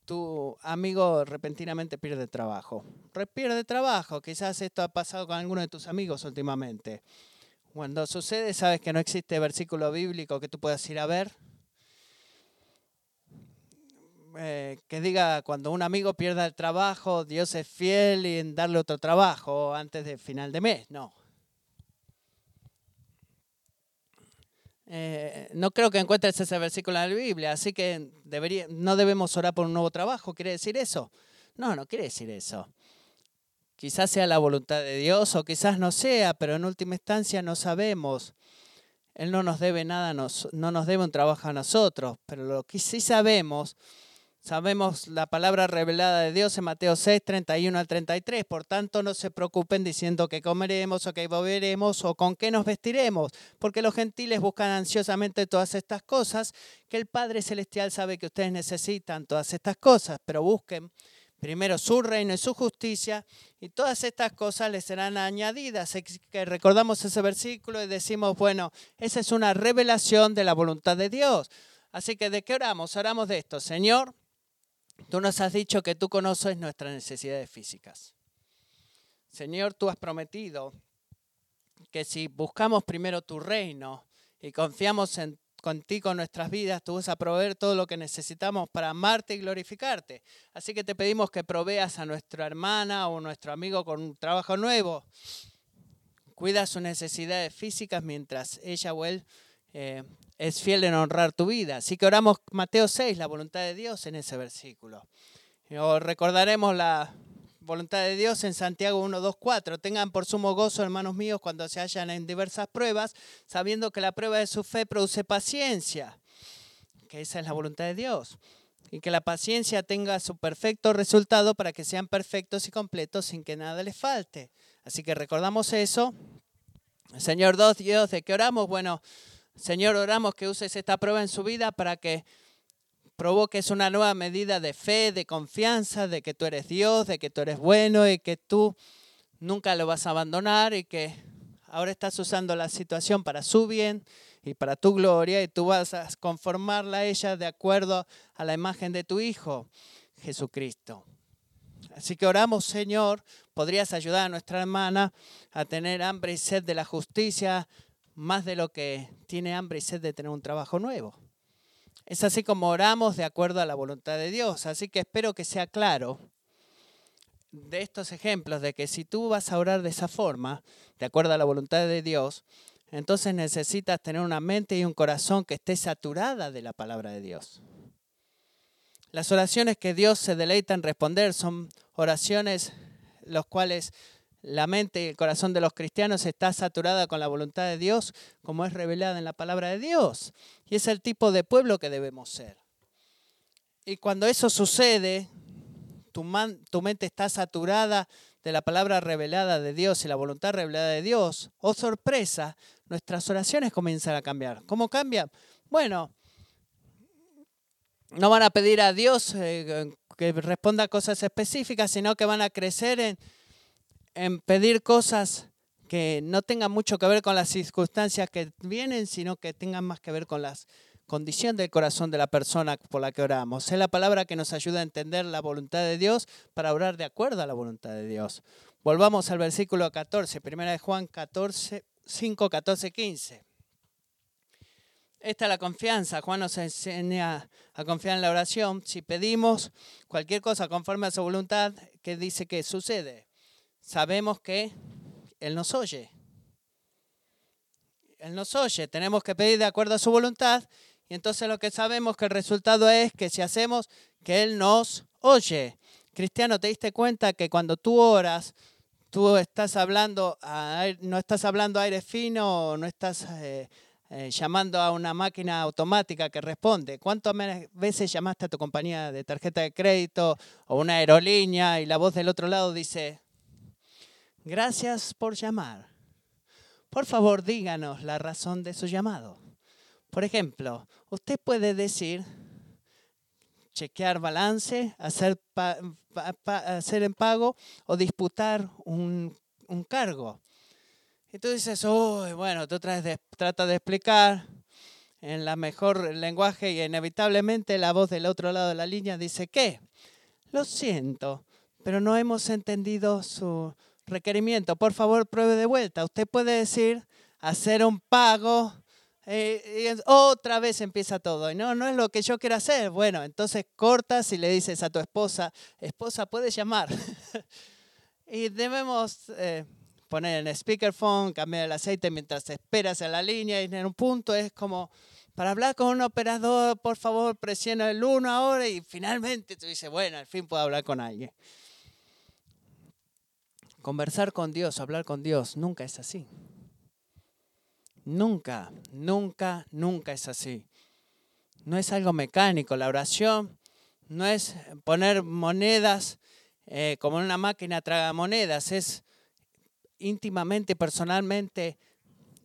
tu amigo repentinamente pierde trabajo. Pierde trabajo, quizás esto ha pasado con alguno de tus amigos últimamente. Cuando sucede, sabes que no existe versículo bíblico que tú puedas ir a ver. Eh, que diga, cuando un amigo pierda el trabajo, Dios es fiel en darle otro trabajo antes del final de mes. No, Eh, no creo que encuentres ese versículo en la Biblia, así que no debemos orar por un nuevo trabajo. ¿Quiere decir eso? No, no quiere decir eso. Quizás sea la voluntad de Dios o quizás no sea, pero en última instancia no sabemos. Él no nos debe nada, no nos debe un trabajo a nosotros, pero lo que sí sabemos Sabemos la palabra revelada de Dios en Mateo 6, 31 al 33. Por tanto, no se preocupen diciendo que comeremos o que beberemos o con qué nos vestiremos, porque los gentiles buscan ansiosamente todas estas cosas, que el Padre Celestial sabe que ustedes necesitan todas estas cosas, pero busquen primero su reino y su justicia, y todas estas cosas les serán añadidas. que recordamos ese versículo y decimos, bueno, esa es una revelación de la voluntad de Dios. Así que, ¿de qué oramos? Oramos de esto, Señor Tú nos has dicho que tú conoces nuestras necesidades físicas. Señor, tú has prometido que si buscamos primero tu reino y confiamos en contigo en nuestras vidas, tú vas a proveer todo lo que necesitamos para amarte y glorificarte. Así que te pedimos que proveas a nuestra hermana o nuestro amigo con un trabajo nuevo. Cuida sus necesidades físicas mientras ella o él eh, es fiel en honrar tu vida. Así que oramos Mateo 6, la voluntad de Dios en ese versículo. O recordaremos la voluntad de Dios en Santiago 1, 2, 4. Tengan por sumo gozo, hermanos míos, cuando se hallan en diversas pruebas, sabiendo que la prueba de su fe produce paciencia, que esa es la voluntad de Dios. Y que la paciencia tenga su perfecto resultado para que sean perfectos y completos sin que nada les falte. Así que recordamos eso. Señor Dios, ¿de qué oramos? Bueno, Señor, oramos que uses esta prueba en su vida para que provoques una nueva medida de fe, de confianza, de que tú eres Dios, de que tú eres bueno y que tú nunca lo vas a abandonar y que ahora estás usando la situación para su bien y para tu gloria y tú vas a conformarla a ella de acuerdo a la imagen de tu Hijo, Jesucristo. Así que oramos, Señor, podrías ayudar a nuestra hermana a tener hambre y sed de la justicia, más de lo que tiene hambre y sed de tener un trabajo nuevo. Es así como oramos de acuerdo a la voluntad de Dios. Así que espero que sea claro de estos ejemplos de que si tú vas a orar de esa forma, de acuerdo a la voluntad de Dios, entonces necesitas tener una mente y un corazón que esté saturada de la palabra de Dios. Las oraciones que Dios se deleita en responder son oraciones los cuales la mente y el corazón de los cristianos está saturada con la voluntad de Dios, como es revelada en la palabra de Dios. Y es el tipo de pueblo que debemos ser. Y cuando eso sucede, tu, mente está saturada de la palabra revelada de Dios y la voluntad revelada de Dios, oh sorpresa, nuestras oraciones comienzan a cambiar. ¿Cómo cambian? Bueno, no van a pedir a Dios eh, que responda a cosas específicas, sino que van a crecer en en pedir cosas que no tengan mucho que ver con las circunstancias que vienen, sino que tengan más que ver con la condición del corazón de la persona por la que oramos. Es la palabra que nos ayuda a entender la voluntad de Dios para orar de acuerdo a la voluntad de Dios. Volvamos al versículo 14, primera de Juan 14, 5, 14, 15. Esta es la confianza. Juan nos enseña a confiar en la oración. Si pedimos cualquier cosa conforme a su voluntad, ¿qué dice que sucede? Sabemos que Él nos oye. Él nos oye, tenemos que pedir de acuerdo a su voluntad y entonces lo que sabemos que el resultado es que si hacemos que Él nos oye. Cristiano, ¿te diste cuenta que cuando tú oras, tú estás hablando, no estás hablando aire fino, no estás eh, eh, llamando a una máquina automática que responde? ¿Cuántas veces llamaste a tu compañía de tarjeta de crédito o una aerolínea y la voz del otro lado dice, Gracias por llamar. Por favor, díganos la razón de su llamado. Por ejemplo, usted puede decir, chequear balance, hacer, hacer en pago o disputar un, cargo. Y tú dices, oh, bueno, tú tratas de, trata de explicar en la mejor lenguaje y inevitablemente la voz del otro lado de la línea dice, ¿qué? Lo siento, pero no hemos entendido su, requerimiento, por favor pruebe de vuelta. Usted puede decir, hacer un pago, eh, y otra vez empieza todo. Y no, no es lo que yo quiero hacer. Bueno, entonces cortas y le dices a tu esposa, esposa, puedes llamar. y debemos eh, poner en speakerphone, cambiar el aceite mientras esperas en la línea y en un punto es como, para hablar con un operador, por favor, presiona el uno ahora y finalmente tú dices, bueno, al fin puedo hablar con alguien. Conversar con Dios, hablar con Dios, nunca es así. Nunca, nunca, nunca es así. No es algo mecánico. La oración no es poner monedas eh, como en una máquina traga monedas. Es íntimamente, personalmente,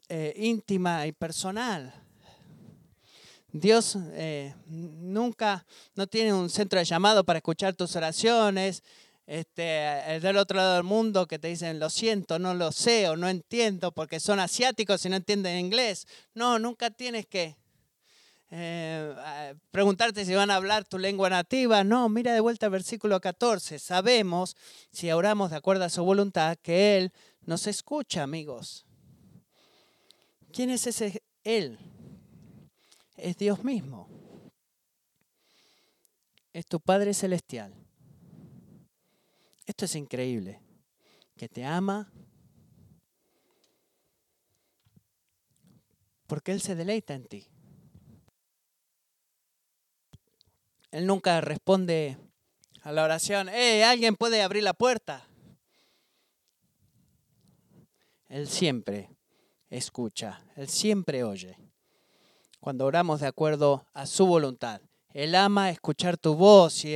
eh, íntima y personal. Dios eh, nunca no tiene un centro de llamado para escuchar tus oraciones, este, el del otro lado del mundo que te dicen, lo siento, no lo sé o no entiendo porque son asiáticos y no entienden inglés. No, nunca tienes que eh, preguntarte si van a hablar tu lengua nativa. No, mira de vuelta al versículo 14. Sabemos, si oramos de acuerdo a su voluntad, que Él nos escucha, amigos. ¿Quién es ese Él? Es Dios mismo. Es tu Padre Celestial. Esto es increíble. Que te ama porque Él se deleita en ti. Él nunca responde a la oración, ¡eh, alguien puede abrir la puerta! Él siempre escucha, Él siempre oye. Cuando oramos de acuerdo a su voluntad, Él ama escuchar tu voz y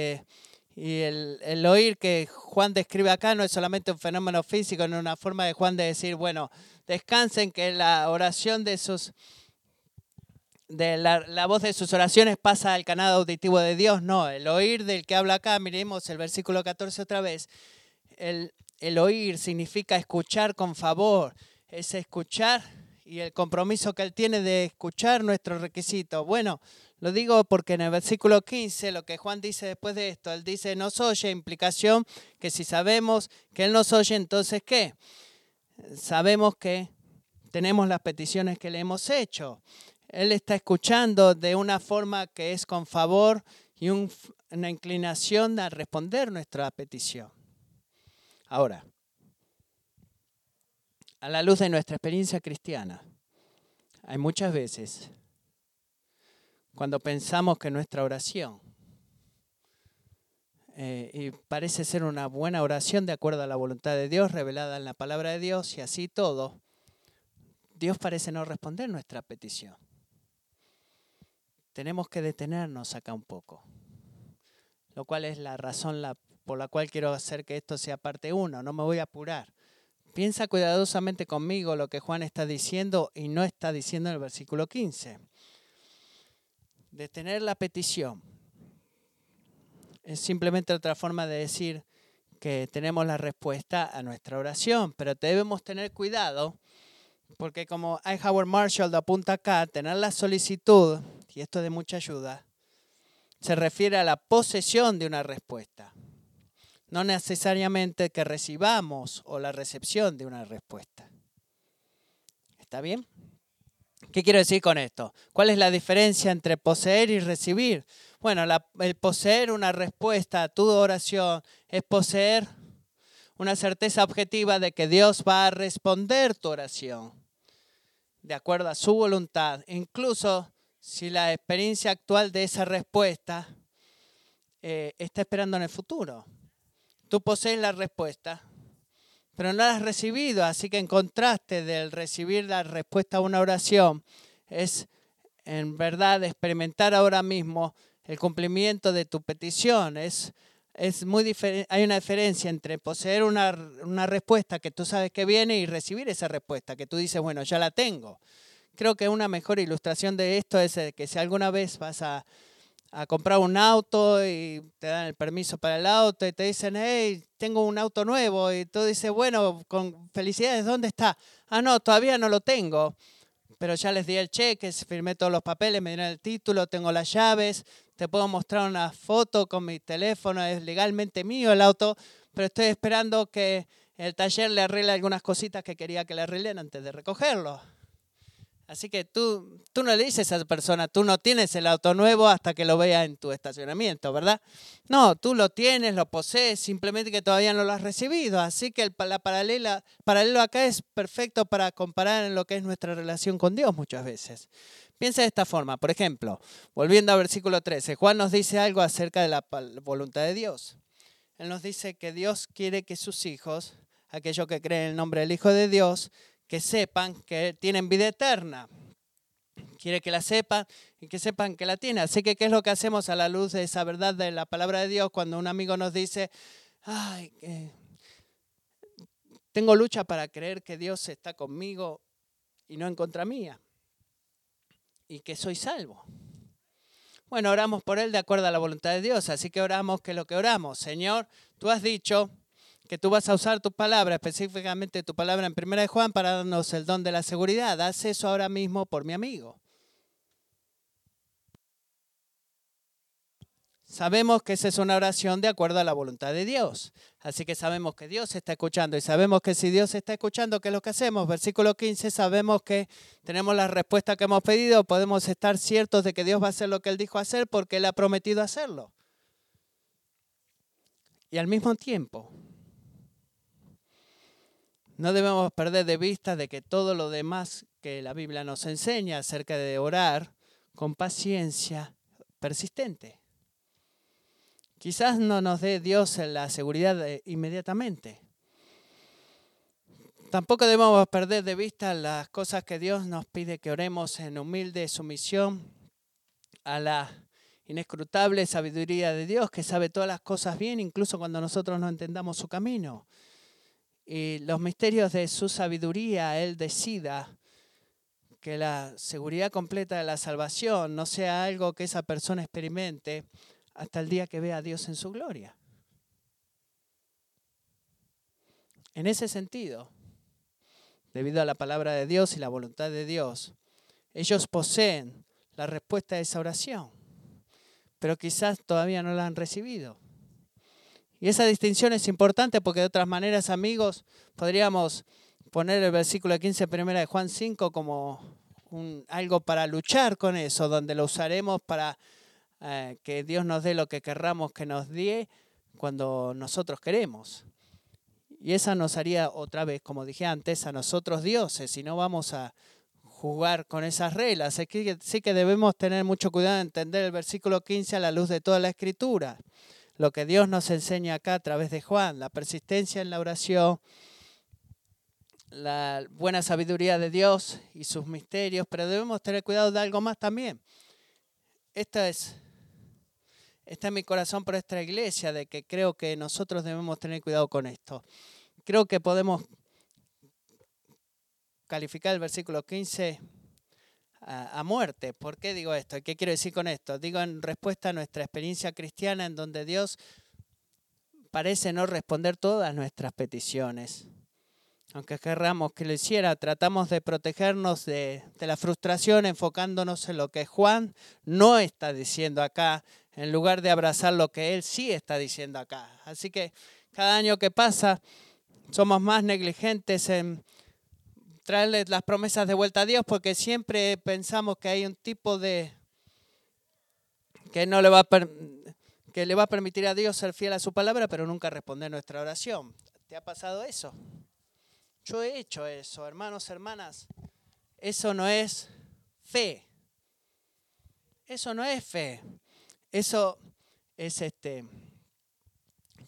y el, oír que Juan describe acá no es solamente un fenómeno físico, no una forma de Juan de decir, bueno, descansen que la oración de sus, de la, voz de sus oraciones pasa al canal auditivo de Dios. No, el oír del que habla acá, miremos el versículo 14 otra vez. El, el oír significa escuchar con favor, es escuchar y el compromiso que él tiene de escuchar nuestro requisito. Bueno, lo digo porque en el versículo 15, lo que Juan dice después de esto, él dice, nos oye, implicación que si sabemos que Él nos oye, entonces ¿qué? Sabemos que tenemos las peticiones que le hemos hecho. Él está escuchando de una forma que es con favor y una inclinación a responder nuestra petición. Ahora, a la luz de nuestra experiencia cristiana, hay muchas veces cuando pensamos que nuestra oración, eh, y parece ser una buena oración de acuerdo a la voluntad de Dios revelada en la palabra de Dios y así todo, Dios parece no responder nuestra petición. Tenemos que detenernos acá un poco, lo cual es la razón por la cual quiero hacer que esto sea parte uno, no me voy a apurar. Piensa cuidadosamente conmigo lo que Juan está diciendo y no está diciendo en el versículo 15. Detener la petición es simplemente otra forma de decir que tenemos la respuesta a nuestra oración, pero debemos tener cuidado porque como I. Howard Marshall apunta acá, tener la solicitud, y esto es de mucha ayuda, se refiere a la posesión de una respuesta no necesariamente que recibamos o la recepción de una respuesta. ¿Está bien? ¿Qué quiero decir con esto? ¿Cuál es la diferencia entre poseer y recibir? Bueno, el poseer una respuesta a tu oración es poseer una certeza objetiva de que Dios va a responder tu oración de acuerdo a su voluntad, incluso si la experiencia actual de esa respuesta eh, está esperando en el futuro. Tú posees la respuesta, pero no la has recibido, así que en contraste del recibir la respuesta a una oración, es en verdad experimentar ahora mismo el cumplimiento de tu petición. Es, es muy hay una diferencia entre poseer una, una respuesta que tú sabes que viene y recibir esa respuesta que tú dices, bueno, ya la tengo. Creo que una mejor ilustración de esto es que si alguna vez vas a a comprar un auto y te dan el permiso para el auto y te dicen, hey, tengo un auto nuevo. Y tú dices, bueno, con felicidades, ¿dónde está? Ah, no, todavía no lo tengo. Pero ya les di el cheque, firmé todos los papeles, me dieron el título, tengo las llaves, te puedo mostrar una foto con mi teléfono, es legalmente mío el auto, pero estoy esperando que el taller le arregle algunas cositas que quería que le arreglen antes de recogerlo. Así que tú, tú no le dices a esa persona, tú no tienes el auto nuevo hasta que lo vea en tu estacionamiento, ¿verdad? No, tú lo tienes, lo posees, simplemente que todavía no lo has recibido. Así que el la paralela, paralelo acá es perfecto para comparar en lo que es nuestra relación con Dios muchas veces. Piensa de esta forma, por ejemplo, volviendo al versículo 13, Juan nos dice algo acerca de la voluntad de Dios. Él nos dice que Dios quiere que sus hijos, aquellos que creen en el nombre del Hijo de Dios, que sepan que tienen vida eterna. Quiere que la sepan y que sepan que la tienen. Así que, ¿qué es lo que hacemos a la luz de esa verdad de la palabra de Dios cuando un amigo nos dice, ay, tengo lucha para creer que Dios está conmigo y no en contra mía? Y que soy salvo. Bueno, oramos por él de acuerdo a la voluntad de Dios, así que oramos que lo que oramos, Señor, tú has dicho que tú vas a usar tu palabra, específicamente tu palabra en Primera de Juan, para darnos el don de la seguridad. Haz eso ahora mismo por mi amigo. Sabemos que esa es una oración de acuerdo a la voluntad de Dios. Así que sabemos que Dios está escuchando y sabemos que si Dios está escuchando, ¿qué es lo que hacemos? Versículo 15, sabemos que tenemos la respuesta que hemos pedido, podemos estar ciertos de que Dios va a hacer lo que Él dijo hacer porque Él ha prometido hacerlo. Y al mismo tiempo, no debemos perder de vista de que todo lo demás que la Biblia nos enseña acerca de orar con paciencia persistente. Quizás no nos dé Dios la seguridad inmediatamente. Tampoco debemos perder de vista las cosas que Dios nos pide que oremos en humilde sumisión a la inescrutable sabiduría de Dios que sabe todas las cosas bien, incluso cuando nosotros no entendamos su camino y los misterios de su sabiduría, Él decida que la seguridad completa de la salvación no sea algo que esa persona experimente hasta el día que vea a Dios en su gloria. En ese sentido, debido a la palabra de Dios y la voluntad de Dios, ellos poseen la respuesta a esa oración, pero quizás todavía no la han recibido. Y esa distinción es importante porque de otras maneras, amigos, podríamos poner el versículo 15 primera de Juan 5 como algo para luchar con eso, donde lo usaremos para eh, que Dios nos dé lo que querramos que nos dé cuando nosotros queremos. Y esa nos haría otra vez, como dije antes, a nosotros dioses, y no vamos a jugar con esas reglas. Así que sí que debemos tener mucho cuidado en entender el versículo 15 a la luz de toda la escritura. Lo que Dios nos enseña acá a través de Juan, la persistencia en la oración, la buena sabiduría de Dios y sus misterios, pero debemos tener cuidado de algo más también. Esta es, esta es mi corazón por esta iglesia, de que creo que nosotros debemos tener cuidado con esto. Creo que podemos calificar el versículo 15 a, muerte. ¿Por qué digo esto? ¿Qué quiero decir con esto? Digo en respuesta a nuestra experiencia cristiana en donde Dios parece no responder todas nuestras peticiones aunque querramos que lo hiciera, tratamos de protegernos de, la frustración enfocándonos en lo que Juan no está diciendo acá, en lugar de abrazar lo que él sí está diciendo acá. Así que cada año que pasa somos más negligentes en traerle las promesas de vuelta a Dios porque siempre pensamos que hay un tipo de que no le va a que le va a permitir a Dios ser fiel a su palabra, pero nunca responder nuestra oración. ¿Te ha pasado eso? Yo he hecho eso, hermanos, hermanas. Eso no es fe. Eso no es fe. Eso es este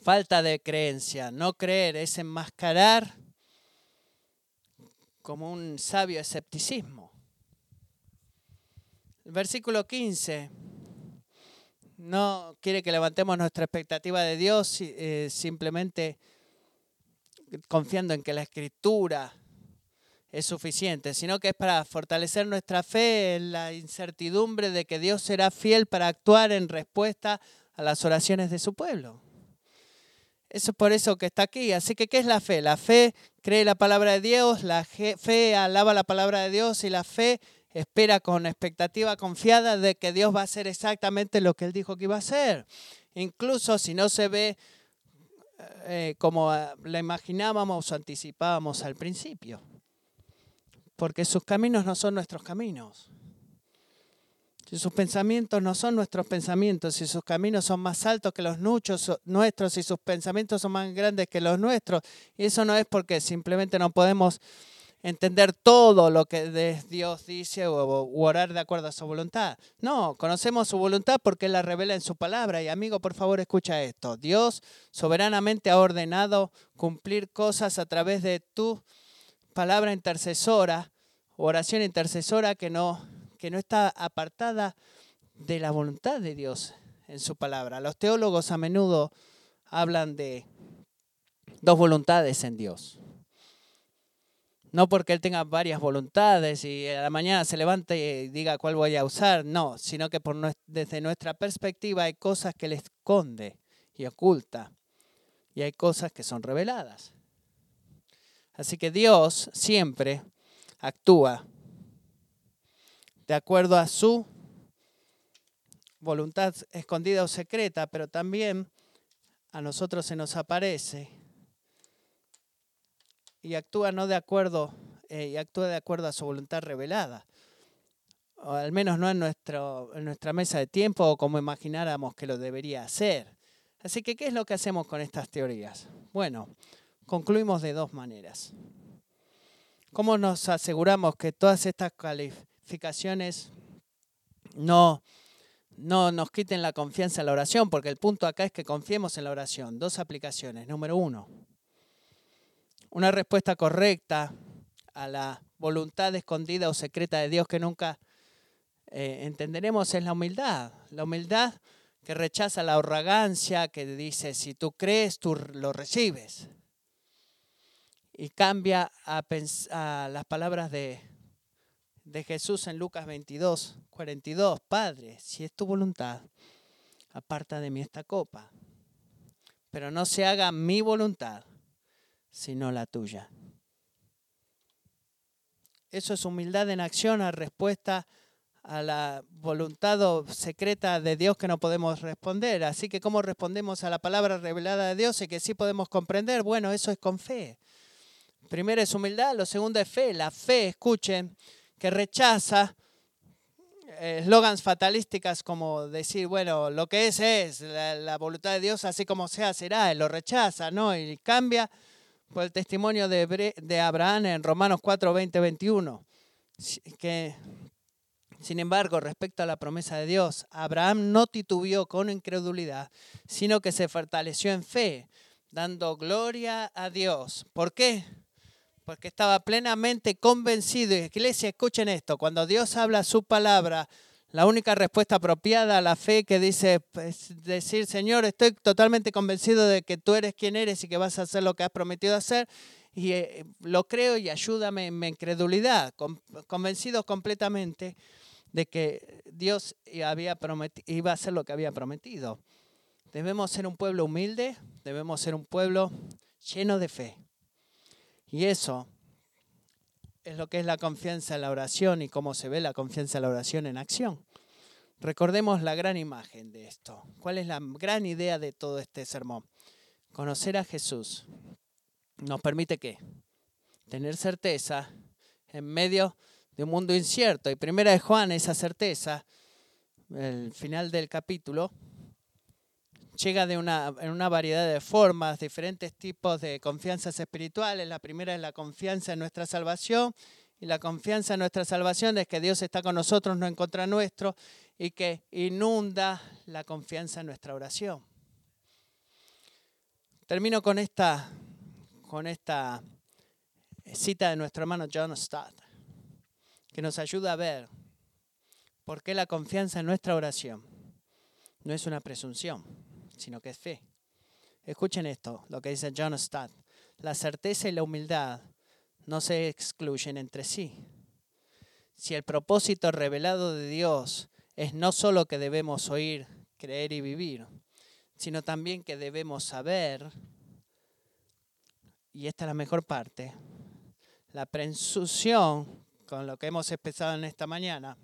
falta de creencia. No creer es enmascarar como un sabio escepticismo. El versículo 15 no quiere que levantemos nuestra expectativa de Dios, eh, simplemente confiando en que la escritura es suficiente, sino que es para fortalecer nuestra fe en la incertidumbre de que Dios será fiel para actuar en respuesta a las oraciones de su pueblo. Eso es por eso que está aquí. Así que, ¿qué es la fe? La fe cree la palabra de Dios, la fe alaba la palabra de Dios y la fe espera con expectativa confiada de que Dios va a hacer exactamente lo que Él dijo que iba a hacer. Incluso si no se ve eh, como ah, la imaginábamos o anticipábamos al principio. Porque sus caminos no son nuestros caminos. Sus pensamientos no son nuestros pensamientos, si sus caminos son más altos que los nuestros, si sus pensamientos son más grandes que los nuestros, y eso no es porque simplemente no podemos entender todo lo que Dios dice o, orar de acuerdo a su voluntad. No, conocemos su voluntad porque Él la revela en su palabra. Y amigo, por favor, escucha esto. Dios soberanamente ha ordenado cumplir cosas a través de tu palabra intercesora, oración intercesora que no, que no está apartada de la voluntad de Dios en su palabra. Los teólogos a menudo hablan de dos voluntades en Dios. No porque él tenga varias voluntades y a la mañana se levante y diga cuál voy a usar, no, sino que desde nuestra perspectiva hay cosas que él esconde y oculta y hay cosas que son reveladas. Así que Dios siempre actúa de acuerdo a su voluntad escondida o secreta, pero también a nosotros se nos aparece y actúa no de acuerdo eh, y actúa de acuerdo a su voluntad revelada. O al menos no en, en nuestra mesa de tiempo o como imagináramos que lo debería hacer. Así que, ¿qué es lo que hacemos con estas teorías? Bueno, concluimos de dos maneras. ¿Cómo nos aseguramos que todas estas calificaciones no, no nos quiten la confianza en la oración? Porque el punto acá es que confiemos en la oración. Dos aplicaciones. Número uno, una respuesta correcta a la voluntad escondida o secreta de Dios que nunca eh, entenderemos es la humildad. La humildad que rechaza la arrogancia, que dice, si tú crees, tú lo recibes. Y cambia a, a las palabras de, de Jesús en Lucas 22, 42. Padre, si es tu voluntad, aparta de mí esta copa. Pero no se haga mi voluntad, sino la tuya. Eso es humildad en acción a respuesta a la voluntad secreta de Dios que no podemos responder. Así que cómo respondemos a la palabra revelada de Dios y que sí podemos comprender, bueno, eso es con fe. Primero es humildad, lo segundo es fe. La fe, escuchen, que rechaza eh, eslogans fatalísticas como decir, bueno, lo que es es, la, voluntad de Dios así como sea será, lo rechaza, ¿no? Y cambia por el testimonio de, de Abraham en Romanos 4, 20, 21, que sin embargo, respecto a la promesa de Dios, Abraham no titubeó con incredulidad, sino que se fortaleció en fe, dando gloria a Dios. ¿Por qué? Porque estaba plenamente convencido. Iglesia, escuchen esto, cuando Dios habla su palabra, la única respuesta apropiada a la fe que dice es decir, Señor, estoy totalmente convencido de que tú eres quien eres y que vas a hacer lo que has prometido hacer y eh, lo creo y ayúdame en mi incredulidad, convencido completamente de que Dios había iba a hacer lo que había prometido. Debemos ser un pueblo humilde, debemos ser un pueblo lleno de fe. Y eso es lo que es la confianza en la oración y cómo se ve la confianza en la oración en acción. Recordemos la gran imagen de esto. ¿Cuál es la gran idea de todo este sermón? Conocer a Jesús nos permite qué? Tener certeza en medio de un mundo incierto. Y primera de Juan, esa certeza, el final del capítulo, llega de una, en una variedad de formas, diferentes tipos de confianzas espirituales. La primera es la confianza en nuestra salvación. Y la confianza en nuestra salvación es que Dios está con nosotros, no en contra nuestro, y que inunda la confianza en nuestra oración. Termino con esta, con esta cita de nuestro hermano John Stott que nos ayuda a ver por qué la confianza en nuestra oración no es una presunción, sino que es fe. Escuchen esto, lo que dice John Stott. La certeza y la humildad no se excluyen entre sí. Si el propósito revelado de Dios es no solo que debemos oír, creer y vivir, sino también que debemos saber, y esta es la mejor parte, la presunción con lo que hemos empezado en esta mañana,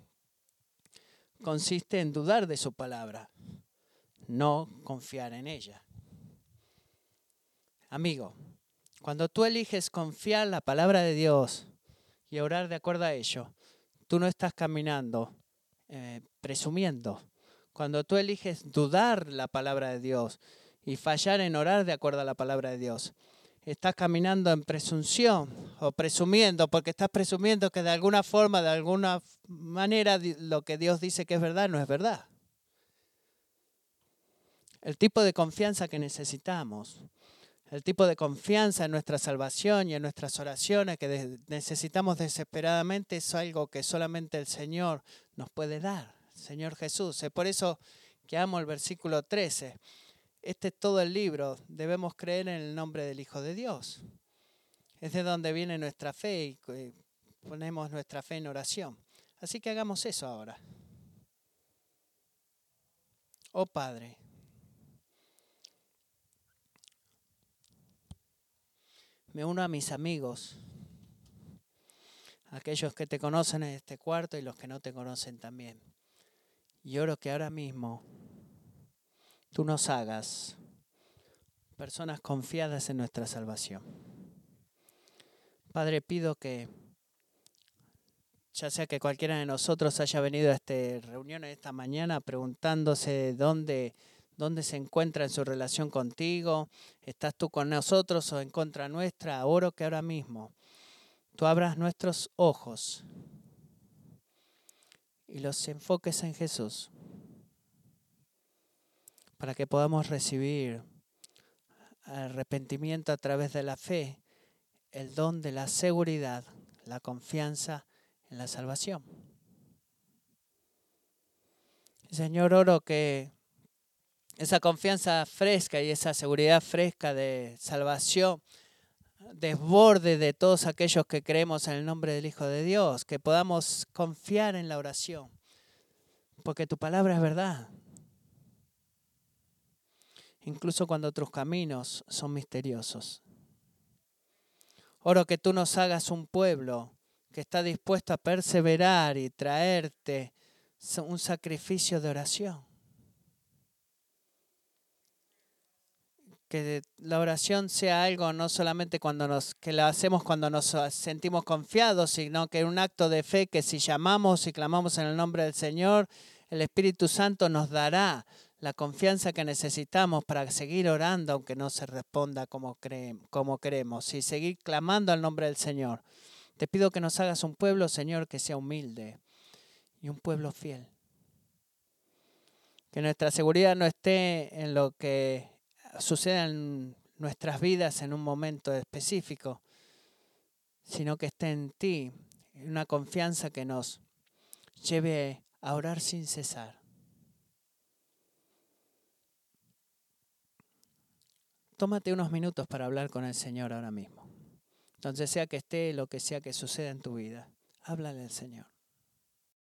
consiste en dudar de su palabra, no confiar en ella. Amigo, cuando tú eliges confiar la palabra de Dios y orar de acuerdo a ello, tú no estás caminando eh, presumiendo. Cuando tú eliges dudar la palabra de Dios y fallar en orar de acuerdo a la palabra de Dios, estás caminando en presunción o presumiendo, porque estás presumiendo que de alguna forma, de alguna manera, lo que Dios dice que es verdad no es verdad. El tipo de confianza que necesitamos, el tipo de confianza en nuestra salvación y en nuestras oraciones que necesitamos desesperadamente es algo que solamente el Señor nos puede dar, Señor Jesús. Es por eso que amo el versículo 13 este es todo el libro. Debemos creer en el nombre del Hijo de Dios. Es de donde viene nuestra fe y ponemos nuestra fe en oración. Así que hagamos eso ahora. Oh Padre, me uno a mis amigos, aquellos que te conocen en este cuarto y los que no te conocen también. Y oro que ahora mismo tú nos hagas personas confiadas en nuestra salvación. Padre, pido que, ya sea que cualquiera de nosotros haya venido a esta reunión esta mañana preguntándose dónde, dónde se encuentra en su relación contigo, estás tú con nosotros o en contra nuestra, oro que ahora mismo tú abras nuestros ojos y los enfoques en Jesús para que podamos recibir arrepentimiento a través de la fe, el don de la seguridad, la confianza en la salvación. Señor, oro que esa confianza fresca y esa seguridad fresca de salvación desborde de todos aquellos que creemos en el nombre del Hijo de Dios, que podamos confiar en la oración, porque tu palabra es verdad incluso cuando otros caminos son misteriosos. Oro que tú nos hagas un pueblo que está dispuesto a perseverar y traerte un sacrificio de oración. Que la oración sea algo no solamente cuando nos, que la hacemos cuando nos sentimos confiados, sino que un acto de fe que si llamamos y clamamos en el nombre del Señor, el Espíritu Santo nos dará la confianza que necesitamos para seguir orando aunque no se responda como, creemos, como queremos y seguir clamando al nombre del Señor. Te pido que nos hagas un pueblo, Señor, que sea humilde y un pueblo fiel. Que nuestra seguridad no esté en lo que suceda en nuestras vidas en un momento específico, sino que esté en ti, una confianza que nos lleve a orar sin cesar. Tómate unos minutos para hablar con el Señor ahora mismo. Entonces, sea que esté lo que sea que suceda en tu vida, háblale al Señor.